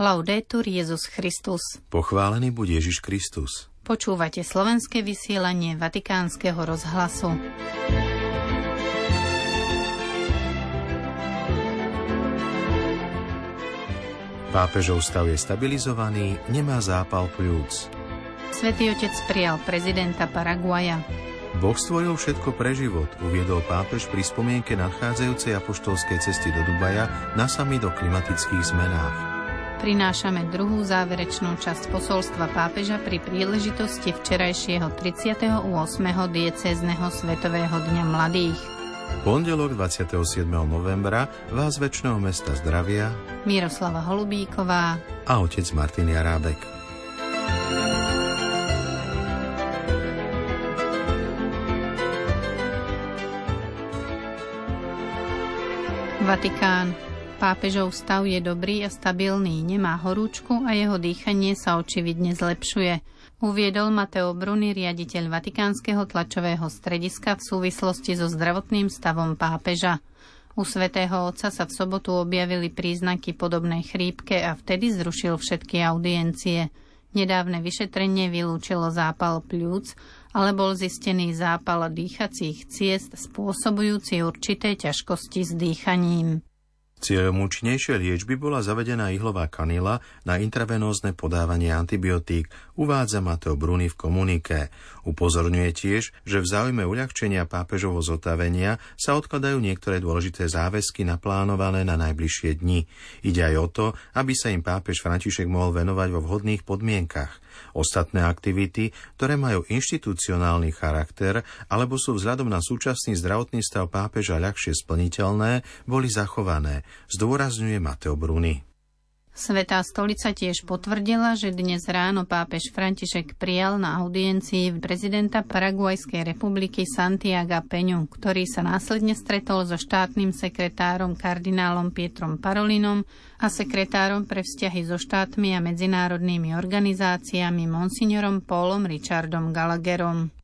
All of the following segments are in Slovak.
Laudetur Jezus Christus. Pochválený buď Ježiš Kristus. Počúvate slovenské vysielanie Vatikánskeho rozhlasu. Pápežov stav je stabilizovaný, nemá zápal pľúc. Svetý otec prijal prezidenta Paraguaja. Boh stvoril všetko pre život, uviedol pápež pri spomienke nadchádzajúcej apoštolskej cesty do Dubaja na sami do klimatických zmenách. Prinášame druhú záverečnú časť posolstva pápeža pri príležitosti včerajšieho 38. diecézneho Svetového dňa mladých. Pondelok 27. novembra vás väčšného mesta zdravia Miroslava Holubíková a otec Martin Jarábek. Vatikán. Pápežov stav je dobrý a stabilný, nemá horúčku a jeho dýchanie sa očividne zlepšuje uviedol Mateo Bruni, riaditeľ Vatikánskeho tlačového strediska v súvislosti so zdravotným stavom pápeža. U svätého Otca sa v sobotu objavili príznaky podobnej chrípke a vtedy zrušil všetky audiencie. Nedávne vyšetrenie vylúčilo zápal pľúc, ale bol zistený zápal dýchacích ciest spôsobujúci určité ťažkosti s dýchaním. Cieľom účinnejšej liečby bola zavedená ihlová kanila na intravenózne podávanie antibiotík, uvádza Mateo Bruni v komunike. Upozorňuje tiež, že v záujme uľahčenia pápežovho zotavenia sa odkladajú niektoré dôležité záväzky naplánované na najbližšie dni. Ide aj o to, aby sa im pápež František mohol venovať vo vhodných podmienkach. Ostatné aktivity, ktoré majú inštitucionálny charakter alebo sú vzhľadom na súčasný zdravotný stav pápeža ľahšie splniteľné, boli zachované, zdôrazňuje Mateo Bruni. Svetá stolica tiež potvrdila, že dnes ráno pápež František prijal na audiencii prezidenta Paraguajskej republiky Santiago Peňu, ktorý sa následne stretol so štátnym sekretárom kardinálom Pietrom Parolinom a sekretárom pre vzťahy so štátmi a medzinárodnými organizáciami monsignorom Paulom Richardom Gallagherom.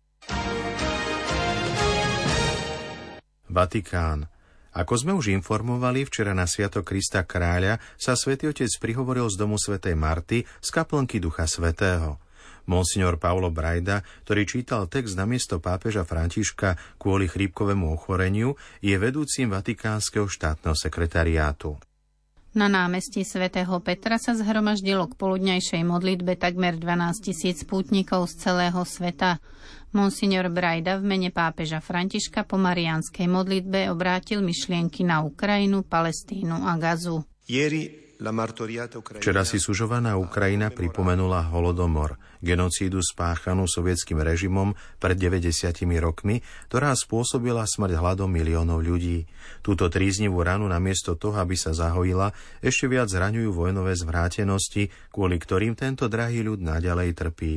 Vatikán. Ako sme už informovali, včera na Sviato Krista Kráľa sa svätý Otec prihovoril z domu svätej Marty z kaplnky Ducha Svetého. Monsignor Paulo Brajda, ktorý čítal text na miesto pápeža Františka kvôli chrípkovému ochoreniu, je vedúcim Vatikánskeho štátneho sekretariátu. Na námestí svätého Petra sa zhromaždilo k poludňajšej modlitbe takmer 12 tisíc pútnikov z celého sveta. Monsignor Brajda v mene pápeža Františka po marianskej modlitbe obrátil myšlienky na Ukrajinu, Palestínu a Gazu. Včera si sužovaná Ukrajina pripomenula holodomor, genocídu spáchanú sovietským režimom pred 90 rokmi, ktorá spôsobila smrť hladom miliónov ľudí. Túto tríznivú ranu namiesto toho, aby sa zahojila, ešte viac zraňujú vojnové zvrátenosti, kvôli ktorým tento drahý ľud naďalej trpí.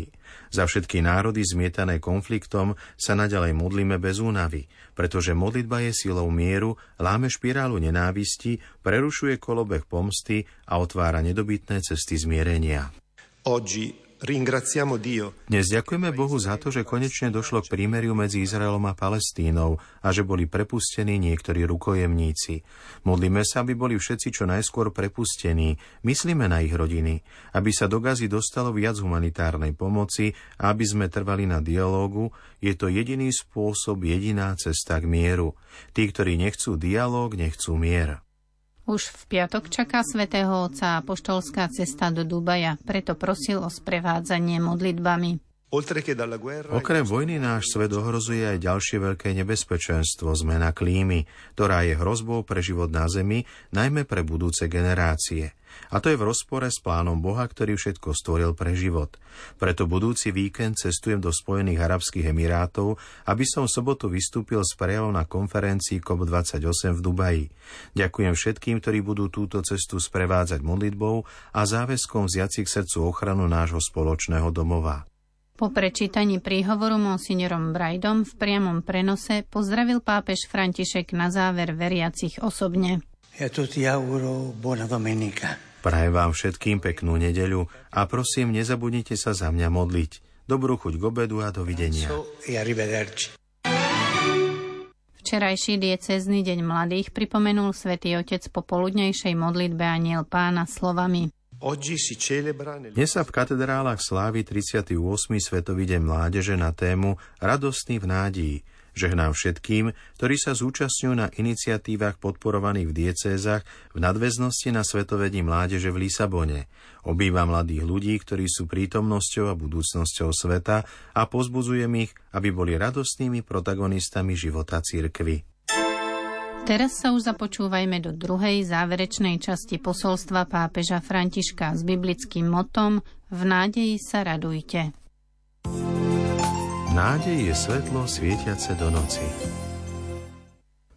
Za všetky národy zmietané konfliktom sa naďalej modlíme bez únavy, pretože modlitba je silou mieru, láme špirálu nenávisti, prerušuje kolobeh pomsty a otvára nedobytné cesty zmierenia. Oggi dnes ďakujeme Bohu za to, že konečne došlo k prímeriu medzi Izraelom a Palestínou a že boli prepustení niektorí rukojemníci. Modlíme sa, aby boli všetci čo najskôr prepustení. Myslíme na ich rodiny, aby sa do Gazy dostalo viac humanitárnej pomoci a aby sme trvali na dialógu. Je to jediný spôsob, jediná cesta k mieru. Tí, ktorí nechcú dialóg, nechcú mier. Už v piatok čaká svätého Otca apoštolská cesta do Dubaja, preto prosil o sprevádzanie modlitbami. Okrem vojny náš svet ohrozuje aj ďalšie veľké nebezpečenstvo, zmena klímy, ktorá je hrozbou pre život na Zemi, najmä pre budúce generácie. A to je v rozpore s plánom Boha, ktorý všetko stvoril pre život. Preto budúci víkend cestujem do Spojených Arabských Emirátov, aby som v sobotu vystúpil s prejavom na konferencii COP28 v Dubaji. Ďakujem všetkým, ktorí budú túto cestu sprevádzať modlitbou a záväzkom vziaci k srdcu ochranu nášho spoločného domova. Po prečítaní príhovoru monsignorom Brajdom v priamom prenose pozdravil pápež František na záver veriacich osobne. Prajem vám všetkým peknú nedeľu a prosím, nezabudnite sa za mňa modliť. Dobrú chuť k obedu a dovidenia. Včerajší diecezný deň mladých pripomenul svätý Otec po poludnejšej modlitbe aniel pána slovami. Dnes sa v katedrálach slávi 38. Svetový deň mládeže na tému Radostný v nádii, Žehnám všetkým, ktorí sa zúčastňujú na iniciatívach podporovaných v diecézach v nadväznosti na Svetové dni mládeže v Lisabone. Obýva mladých ľudí, ktorí sú prítomnosťou a budúcnosťou sveta a pozbudzujem ich, aby boli radostnými protagonistami života církvy. Teraz sa už započúvajme do druhej záverečnej časti posolstva pápeža Františka s biblickým motom V nádeji sa radujte. Nádej je svetlo svietiace do noci.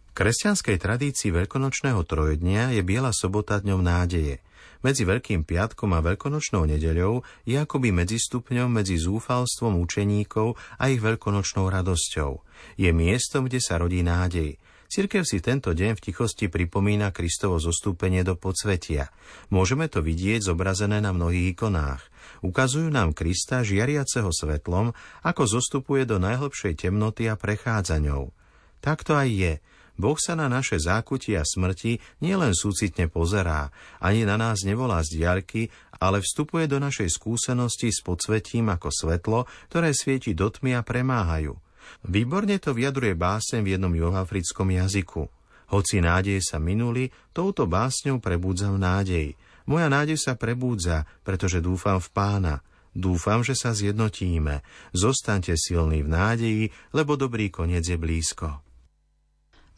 V kresťanskej tradícii veľkonočného trojdnia je Biela sobota dňom nádeje. Medzi Veľkým piatkom a Veľkonočnou nedeľou je akoby medzistupňom medzi zúfalstvom učeníkov a ich veľkonočnou radosťou. Je miestom, kde sa rodí nádej. Cirkev si tento deň v tichosti pripomína Kristovo zostúpenie do podsvetia. Môžeme to vidieť zobrazené na mnohých ikonách. Ukazujú nám Krista žiariaceho svetlom, ako zostupuje do najhlbšej temnoty a prechádza ňou. Tak to aj je. Boh sa na naše zákutia smrti nielen súcitne pozerá, ani na nás nevolá z diaľky, ale vstupuje do našej skúsenosti s podsvetím ako svetlo, ktoré svieti do tmy a premáhajú. Výborne to vyjadruje básem v jednom juhoafrickom jazyku. Hoci nádeje sa minuli, touto básňou prebudzam nádej. Moja nádej sa prebúdza, pretože dúfam v pána. Dúfam, že sa zjednotíme. Zostaňte silní v nádeji, lebo dobrý koniec je blízko.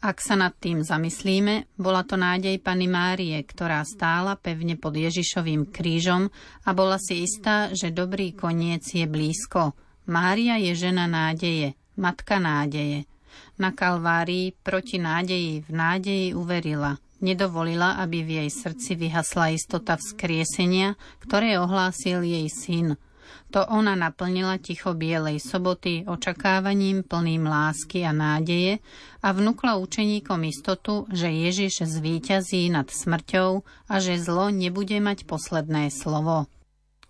Ak sa nad tým zamyslíme, bola to nádej Pany Márie, ktorá stála pevne pod Ježišovým krížom a bola si istá, že dobrý koniec je blízko. Mária je žena nádeje, matka nádeje. Na Kalvárii proti nádeji v nádeji uverila – Nedovolila, aby v jej srdci vyhasla istota vzkriesenia, ktoré ohlásil jej syn. To ona naplnila ticho Bielej soboty očakávaním plným lásky a nádeje a vnúkla učeníkom istotu, že Ježiš zvíťazí nad smrťou a že zlo nebude mať posledné slovo.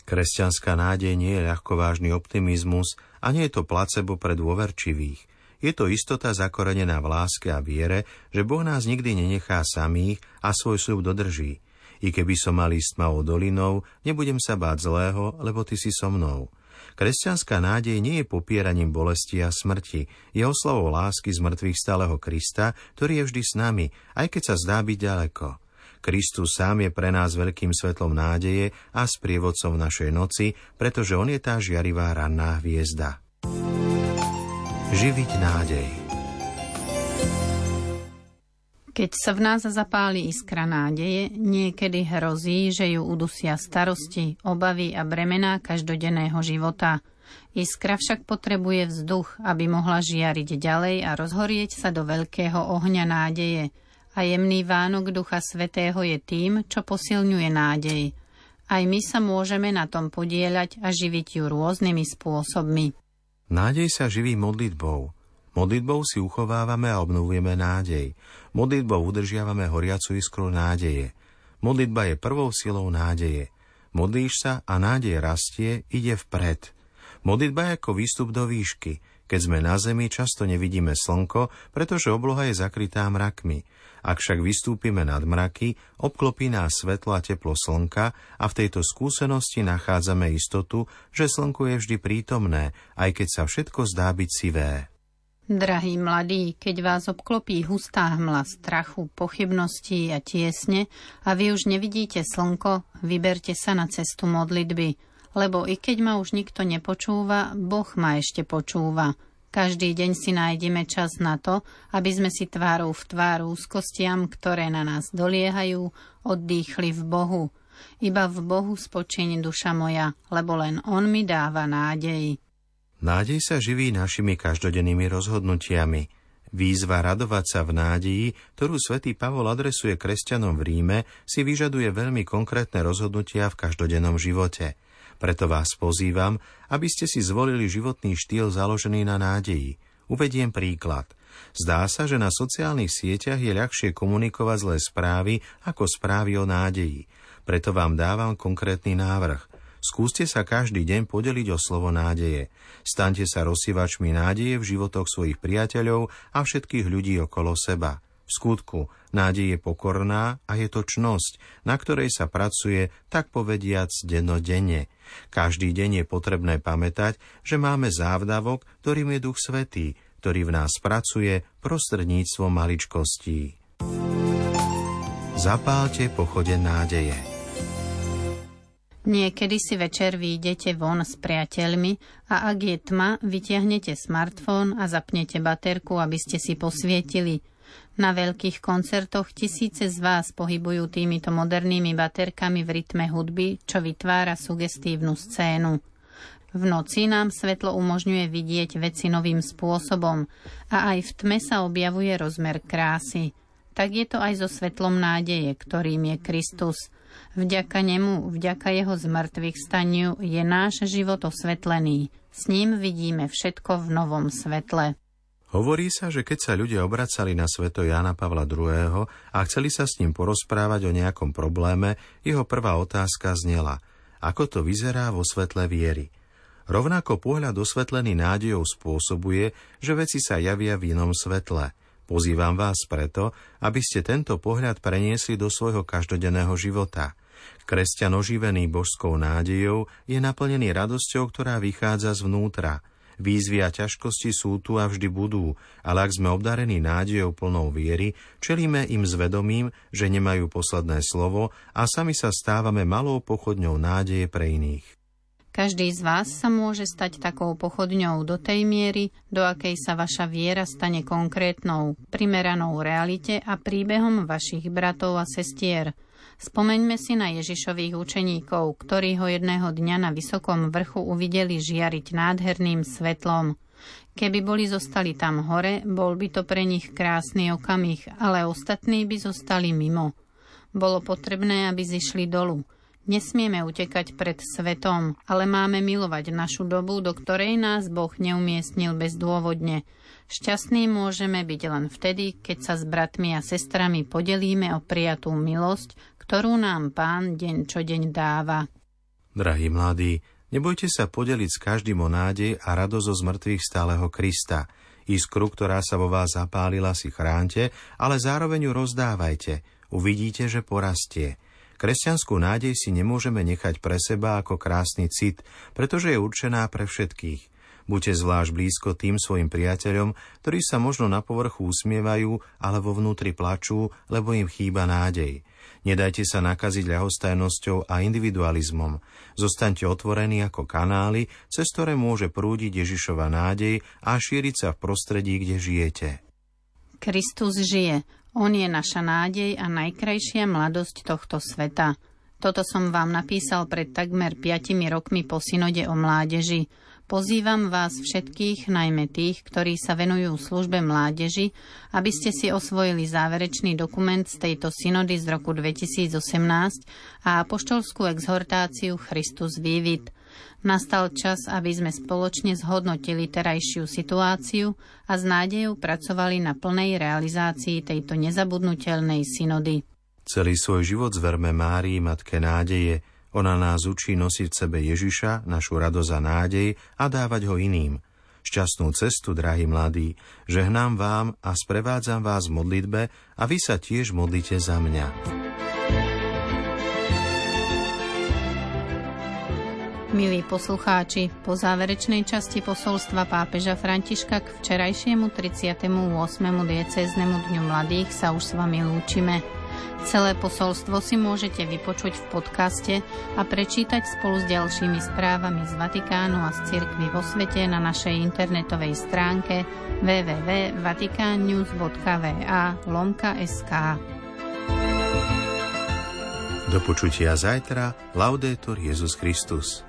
Kresťanská nádej nie je ľahkovážny optimizmus a nie je to placebo pre dôverčivých – je to istota zakorenená v láske a viere, že Boh nás nikdy nenechá samých a svoj sľub dodrží. I keby som mal ísť tmavou dolinou, nebudem sa báť zlého, lebo ty si so mnou. Kresťanská nádej nie je popieraním bolesti a smrti, je oslavou lásky z mŕtvych stáleho Krista, ktorý je vždy s nami, aj keď sa zdá byť ďaleko. Kristus sám je pre nás veľkým svetlom nádeje a sprievodcom našej noci, pretože On je tá žiarivá ranná hviezda živiť nádej. Keď sa v nás zapáli iskra nádeje, niekedy hrozí, že ju udusia starosti, obavy a bremená každodenného života. Iskra však potrebuje vzduch, aby mohla žiariť ďalej a rozhorieť sa do veľkého ohňa nádeje. A jemný Vánok Ducha Svetého je tým, čo posilňuje nádej. Aj my sa môžeme na tom podieľať a živiť ju rôznymi spôsobmi. Nádej sa živí modlitbou. Modlitbou si uchovávame a obnovujeme nádej. Modlitbou udržiavame horiacu iskru nádeje. Modlitba je prvou silou nádeje. Modlíš sa a nádej rastie, ide vpred. Modlitba je ako výstup do výšky. Keď sme na zemi, často nevidíme slnko, pretože obloha je zakrytá mrakmi. Ak však vystúpime nad mraky, obklopí nás svetlo a teplo slnka a v tejto skúsenosti nachádzame istotu, že slnko je vždy prítomné, aj keď sa všetko zdá byť sivé. Drahí mladí, keď vás obklopí hustá hmla strachu, pochybností a tiesne a vy už nevidíte slnko, vyberte sa na cestu modlitby, lebo i keď ma už nikto nepočúva, Boh ma ešte počúva. Každý deň si nájdeme čas na to, aby sme si tvárou v tvár úzkostiam, ktoré na nás doliehajú, oddychli v Bohu. Iba v Bohu spočíň duša moja, lebo len On mi dáva nádej. Nádej sa živí našimi každodennými rozhodnutiami. Výzva radovať sa v nádeji, ktorú svätý Pavol adresuje kresťanom v Ríme, si vyžaduje veľmi konkrétne rozhodnutia v každodennom živote – preto vás pozývam, aby ste si zvolili životný štýl založený na nádeji. Uvediem príklad. Zdá sa, že na sociálnych sieťach je ľahšie komunikovať zlé správy ako správy o nádeji. Preto vám dávam konkrétny návrh. Skúste sa každý deň podeliť o slovo nádeje. Staňte sa rozsievačmi nádeje v životoch svojich priateľov a všetkých ľudí okolo seba. V skutku, nádej je pokorná a je to čnosť, na ktorej sa pracuje, tak povediac, dennodenne. Každý deň je potrebné pamätať, že máme závdavok, ktorým je Duch Svetý, ktorý v nás pracuje prostredníctvom maličkostí. Zapálte pochode nádeje. Niekedy si večer vyjdete von s priateľmi a ak je tma, vytiahnete smartfón a zapnete baterku, aby ste si posvietili – na veľkých koncertoch tisíce z vás pohybujú týmito modernými baterkami v rytme hudby, čo vytvára sugestívnu scénu. V noci nám svetlo umožňuje vidieť veci novým spôsobom a aj v tme sa objavuje rozmer krásy. Tak je to aj so svetlom nádeje, ktorým je Kristus. Vďaka nemu, vďaka jeho zmrtvých staniu je náš život osvetlený. S ním vidíme všetko v novom svetle. Hovorí sa, že keď sa ľudia obracali na sveto Jána Pavla II. a chceli sa s ním porozprávať o nejakom probléme, jeho prvá otázka znela, ako to vyzerá vo svetle viery. Rovnako pohľad osvetlený nádejou spôsobuje, že veci sa javia v inom svetle. Pozývam vás preto, aby ste tento pohľad preniesli do svojho každodenného života. Kresťan oživený božskou nádejou je naplnený radosťou, ktorá vychádza zvnútra – Výzvy a ťažkosti sú tu a vždy budú, ale ak sme obdarení nádejou plnou viery, čelíme im zvedomím, že nemajú posledné slovo a sami sa stávame malou pochodňou nádeje pre iných. Každý z vás sa môže stať takou pochodňou do tej miery, do akej sa vaša viera stane konkrétnou, primeranou realite a príbehom vašich bratov a sestier – Spomeňme si na Ježišových učeníkov, ktorí ho jedného dňa na vysokom vrchu uvideli žiariť nádherným svetlom. Keby boli zostali tam hore, bol by to pre nich krásny okamih, ale ostatní by zostali mimo. Bolo potrebné, aby zišli dolu. Nesmieme utekať pred svetom, ale máme milovať našu dobu, do ktorej nás Boh neumiestnil bezdôvodne. Šťastní môžeme byť len vtedy, keď sa s bratmi a sestrami podelíme o prijatú milosť, ktorú nám Pán deň čo deň dáva. Drahí mladí, nebojte sa podeliť s každým o nádej a radosť zo zmrtvých stáleho Krista. Iskru, ktorá sa vo vás zapálila, si chránte, ale zároveň ju rozdávajte. Uvidíte, že porastie. Kresťanskú nádej si nemôžeme nechať pre seba ako krásny cit, pretože je určená pre všetkých. Buďte zvlášť blízko tým svojim priateľom, ktorí sa možno na povrchu usmievajú, ale vo vnútri plačú, lebo im chýba nádej. Nedajte sa nakaziť ľahostajnosťou a individualizmom. Zostaňte otvorení ako kanály, cez ktoré môže prúdiť Ježišova nádej a šíriť sa v prostredí, kde žijete. Kristus žije. On je naša nádej a najkrajšia mladosť tohto sveta. Toto som vám napísal pred takmer 5 rokmi po synode o mládeži. Pozývam vás všetkých, najmä tých, ktorí sa venujú službe mládeži, aby ste si osvojili záverečný dokument z tejto synody z roku 2018 a apoštolskú exhortáciu Christus Vivit. Nastal čas, aby sme spoločne zhodnotili terajšiu situáciu a s nádejou pracovali na plnej realizácii tejto nezabudnutelnej synody. Celý svoj život zverme Márii, Matke nádeje, ona nás učí nosiť v sebe Ježiša, našu radosť a nádej a dávať ho iným. Šťastnú cestu, drahí mladí, žehnám vám a sprevádzam vás v modlitbe a vy sa tiež modlite za mňa. Milí poslucháči, po záverečnej časti posolstva pápeža Františka k včerajšiemu 38. diecéznemu dňu mladých sa už s vami lúčime. Celé posolstvo si môžete vypočuť v podcaste a prečítať spolu s ďalšími správami z Vatikánu a z cirkvy vo svete na našej internetovej stránke www.vatikannews.va lomka.sk Do počutia zajtra. Laudetur Jezus Christus.